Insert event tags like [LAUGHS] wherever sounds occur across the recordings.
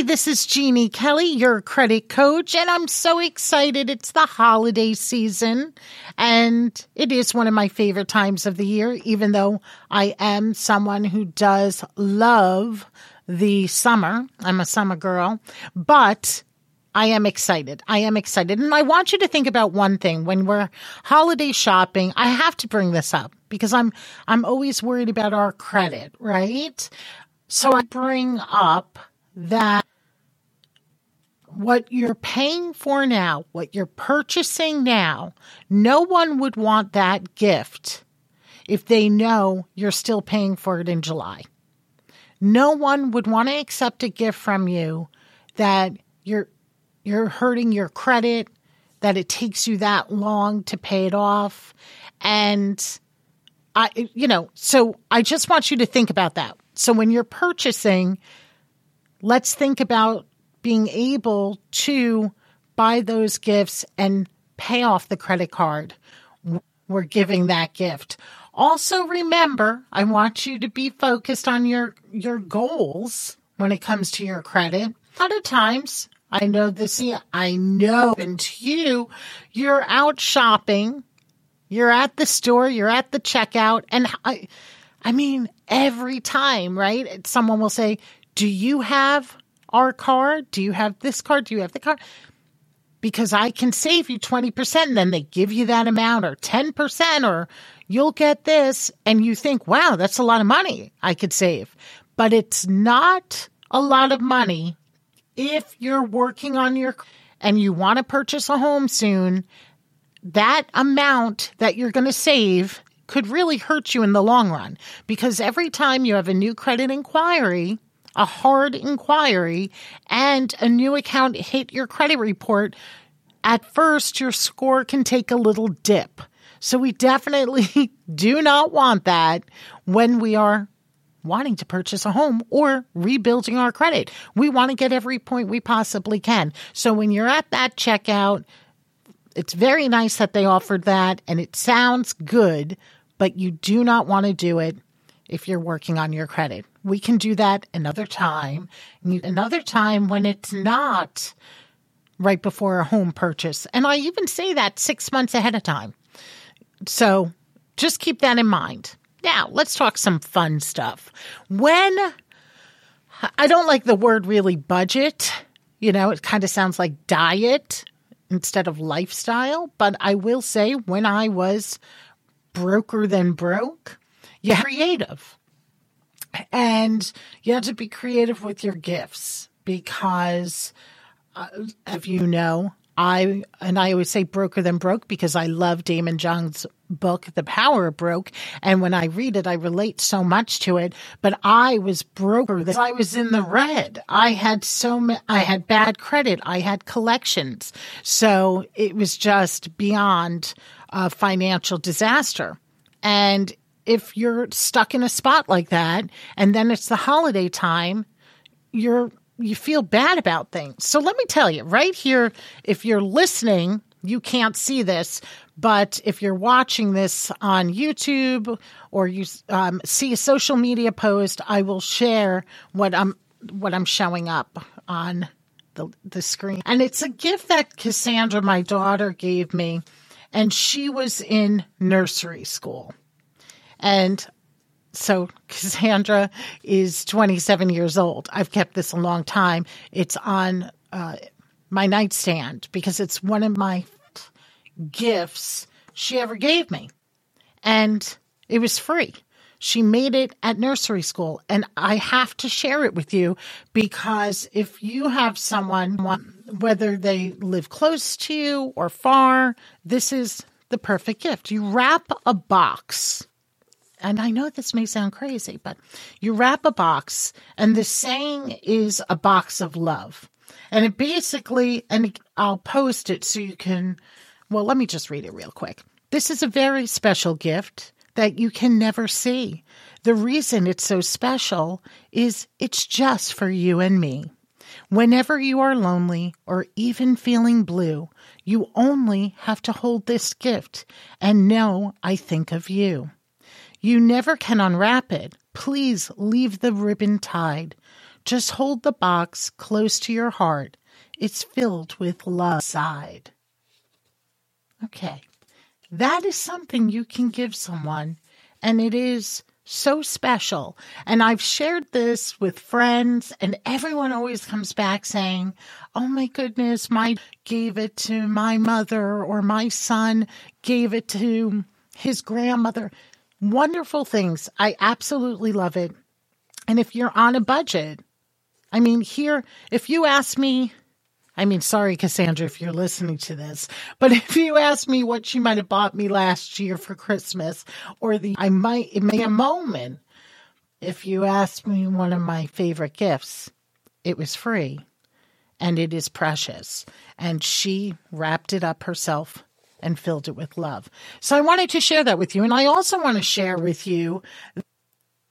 Hi, this is Jeannie Kelly, your credit coach, and I'm so excited. It's the holiday season, and it is one of my favorite times of the year, even though I am someone who does love the summer. I'm a summer girl, but I am excited. I am excited. And I want you to think about one thing when we're holiday shopping. I have to bring this up because I'm, I'm always worried about our credit, right? So I bring up that what you're paying for now, what you're purchasing now, no one would want that gift if they know you're still paying for it in July. No one would want to accept a gift from you that you're you're hurting your credit, that it takes you that long to pay it off and I you know, so I just want you to think about that. So when you're purchasing, let's think about being able to buy those gifts and pay off the credit card. We're giving that gift. Also remember, I want you to be focused on your your goals when it comes to your credit. A lot of times, I know this, I know, and to you, you're out shopping, you're at the store, you're at the checkout, and I, I mean, every time, right? Someone will say, Do you have our card? Do you have this card? Do you have the card? Because I can save you 20% and then they give you that amount or 10% or you'll get this. And you think, wow, that's a lot of money I could save. But it's not a lot of money if you're working on your and you want to purchase a home soon. That amount that you're going to save could really hurt you in the long run because every time you have a new credit inquiry, a hard inquiry, and a new account hit your credit report, at first your score can take a little dip. So we definitely [LAUGHS] do not want that when we are wanting to purchase a home or rebuilding our credit. We want to get every point we possibly can. So when you're at that checkout, it's very nice that they offered that and it sounds good, but you do not want to do it if you're working on your credit. We can do that another time, another time when it's not right before a home purchase. And I even say that six months ahead of time. So just keep that in mind. Now, let's talk some fun stuff. When I don't like the word really budget, you know, it kind of sounds like diet instead of lifestyle, but I will say when I was broker than broke, yeah, creative. And you have to be creative with your gifts because, uh, if you know, I, and I always say broker than broke because I love Daymond John's book, The Power of Broke. And when I read it, I relate so much to it. But I was broker that I was in the red. I had so many, I had bad credit. I had collections. So it was just beyond a financial disaster. And if you're stuck in a spot like that and then it's the holiday time, you're you feel bad about things. So let me tell you, right here, if you're listening, you can't see this, but if you're watching this on YouTube or you um, see a social media post, I will share what I'm what I'm showing up on the the screen, and it's a gift that Cassandra, my daughter, gave me, and she was in nursery school. And so Cassandra is 27 years old. I've kept this a long time. It's on uh, my nightstand because it's one of my gifts she ever gave me. And it was free. She made it at nursery school. And I have to share it with you because if you have someone, whether they live close to you or far, this is the perfect gift. You wrap a box and I know this may sound crazy, but you wrap a box, and the saying is a box of love. And it basically, and I'll post it so you can, well, let me just read it real quick. This is a very special gift that you can never see. The reason it's so special is it's just for you and me. Whenever you are lonely or even feeling blue, you only have to hold this gift and know I think of you. You never can unwrap it. Please leave the ribbon tied. Just hold the box close to your heart. It's filled with love side. Okay. That is something you can give someone, and it is so special. And I've shared this with friends, and everyone always comes back saying, Oh my goodness, my gave it to my mother, or my son gave it to his grandmother. Wonderful things. I absolutely love it. And if you're on a budget, I mean, here, if you ask me, I mean, sorry, Cassandra, if you're listening to this, but [LAUGHS] if you ask me what she might have bought me last year for Christmas, or the, I might, it may a moment. If you ask me one of my favorite gifts, it was free and it is precious. And she wrapped it up herself and filled it with love. So I wanted to share that with you. And I also want to share with you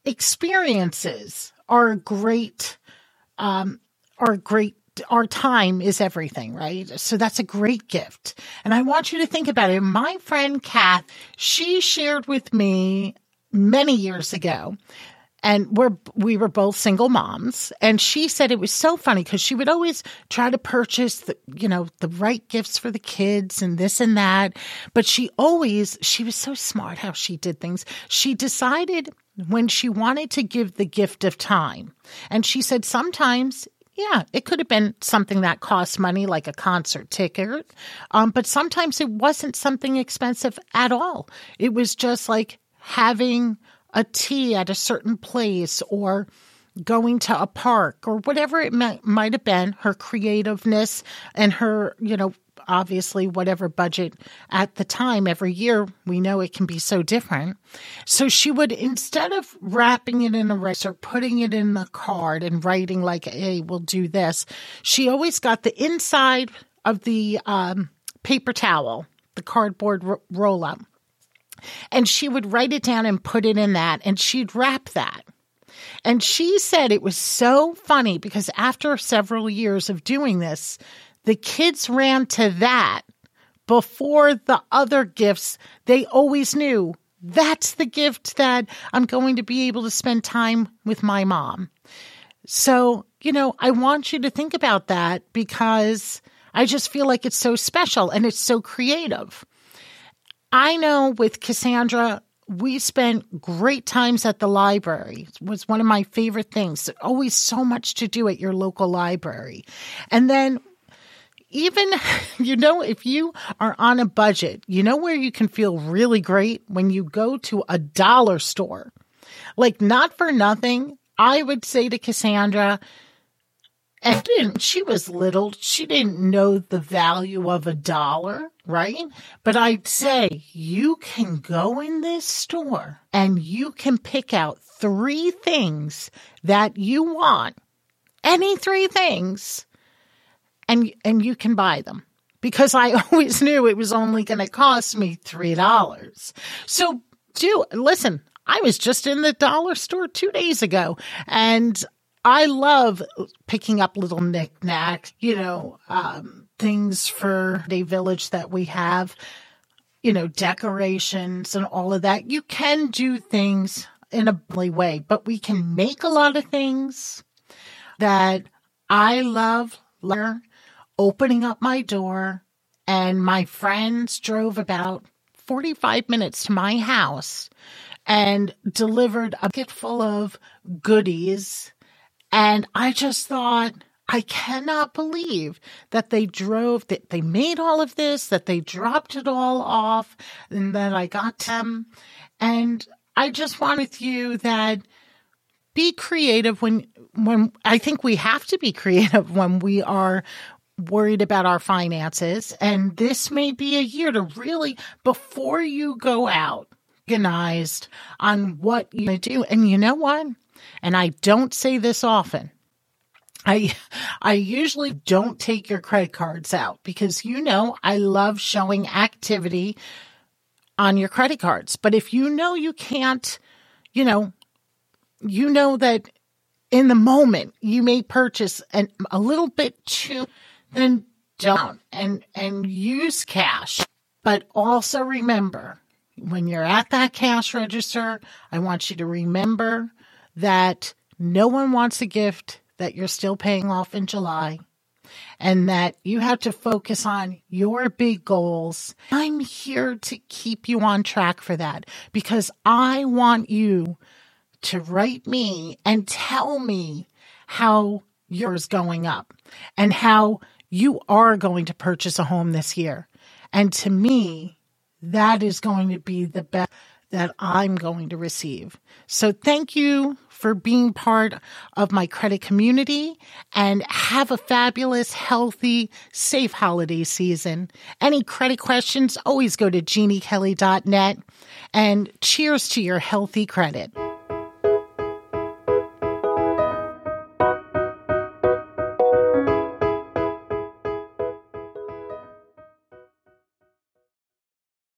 experiences are great, um, are great our time is everything, right? So that's a great gift. And I want you to think about it. My friend Kath, she shared with me many years ago and we're we were both single moms and she said it was so funny because she would always try to purchase the you know the right gifts for the kids and this and that but she always she was so smart how she did things she decided when she wanted to give the gift of time and she said sometimes yeah, it could have been something that cost money, like a concert ticket. Um, but sometimes it wasn't something expensive at all. It was just like having a tea at a certain place or going to a park or whatever it might, have been, her creativeness and her, you know, obviously whatever budget at the time every year we know it can be so different. So she would instead of wrapping it in a rice or putting it in a card and writing like hey we'll do this she always got the inside of the um, paper towel the cardboard roll up and she would write it down and put it in that, and she'd wrap that. And she said it was so funny because after several years of doing this, the kids ran to that before the other gifts. They always knew that's the gift that I'm going to be able to spend time with my mom. So, you know, I want you to think about that because I just feel like it's so special and it's so creative. I know with Cassandra, we spent great times at the library. It was one of my favorite things. Always so much to do at your local library. And then even, [LAUGHS] you know, if you are on a budget, you know where you can feel really great when you go to a dollar store. Like, not for nothing, I would say to Cassandra, and she was little, she didn't know the value of a dollar, right? But I'd say you can go in this store and you can pick out three things that you want, any three things, and, and you can buy them because I [LAUGHS] always knew it was only going to cost me $3. So do listen, I was just in the dollar store two days ago and I love picking up little knickknacks, you know, um, things for the village that we have, you know, decorations and all of that. You can do things in a way, but we can make a lot of things that I love. Opening up my door, and my friends drove about 45 minutes to my house and delivered a kit full of goodies and I just thought, I cannot believe that they drove, that they made all of this, that they dropped it all off, and that I got them. And I just want with you that be creative when, when I think we have to be [LAUGHS] creative when we are worried about our finances. And this may be a year to really, before you go out, organized on what you do. And you know what? And I don't say this often. I I usually don't take your credit cards out because you know I love showing activity on your credit cards. But if you know you can't, you know, you know that in the moment you may purchase an, a little bit too, then don't and and use cash. But also remember when you're at that cash register, I want you to remember that no one wants a gift that you're still paying off in July and that you have to focus on your big goals. I'm here to keep you on track for that because I want you to write me and tell me how yours going up and how you are going to purchase a home this year. And to me, that is going to be the best that I'm going to receive. So thank you for being part of my credit community and have a fabulous, healthy, safe holiday season. Any credit questions, always go to jeanniekelly.net and cheers to your healthy credit.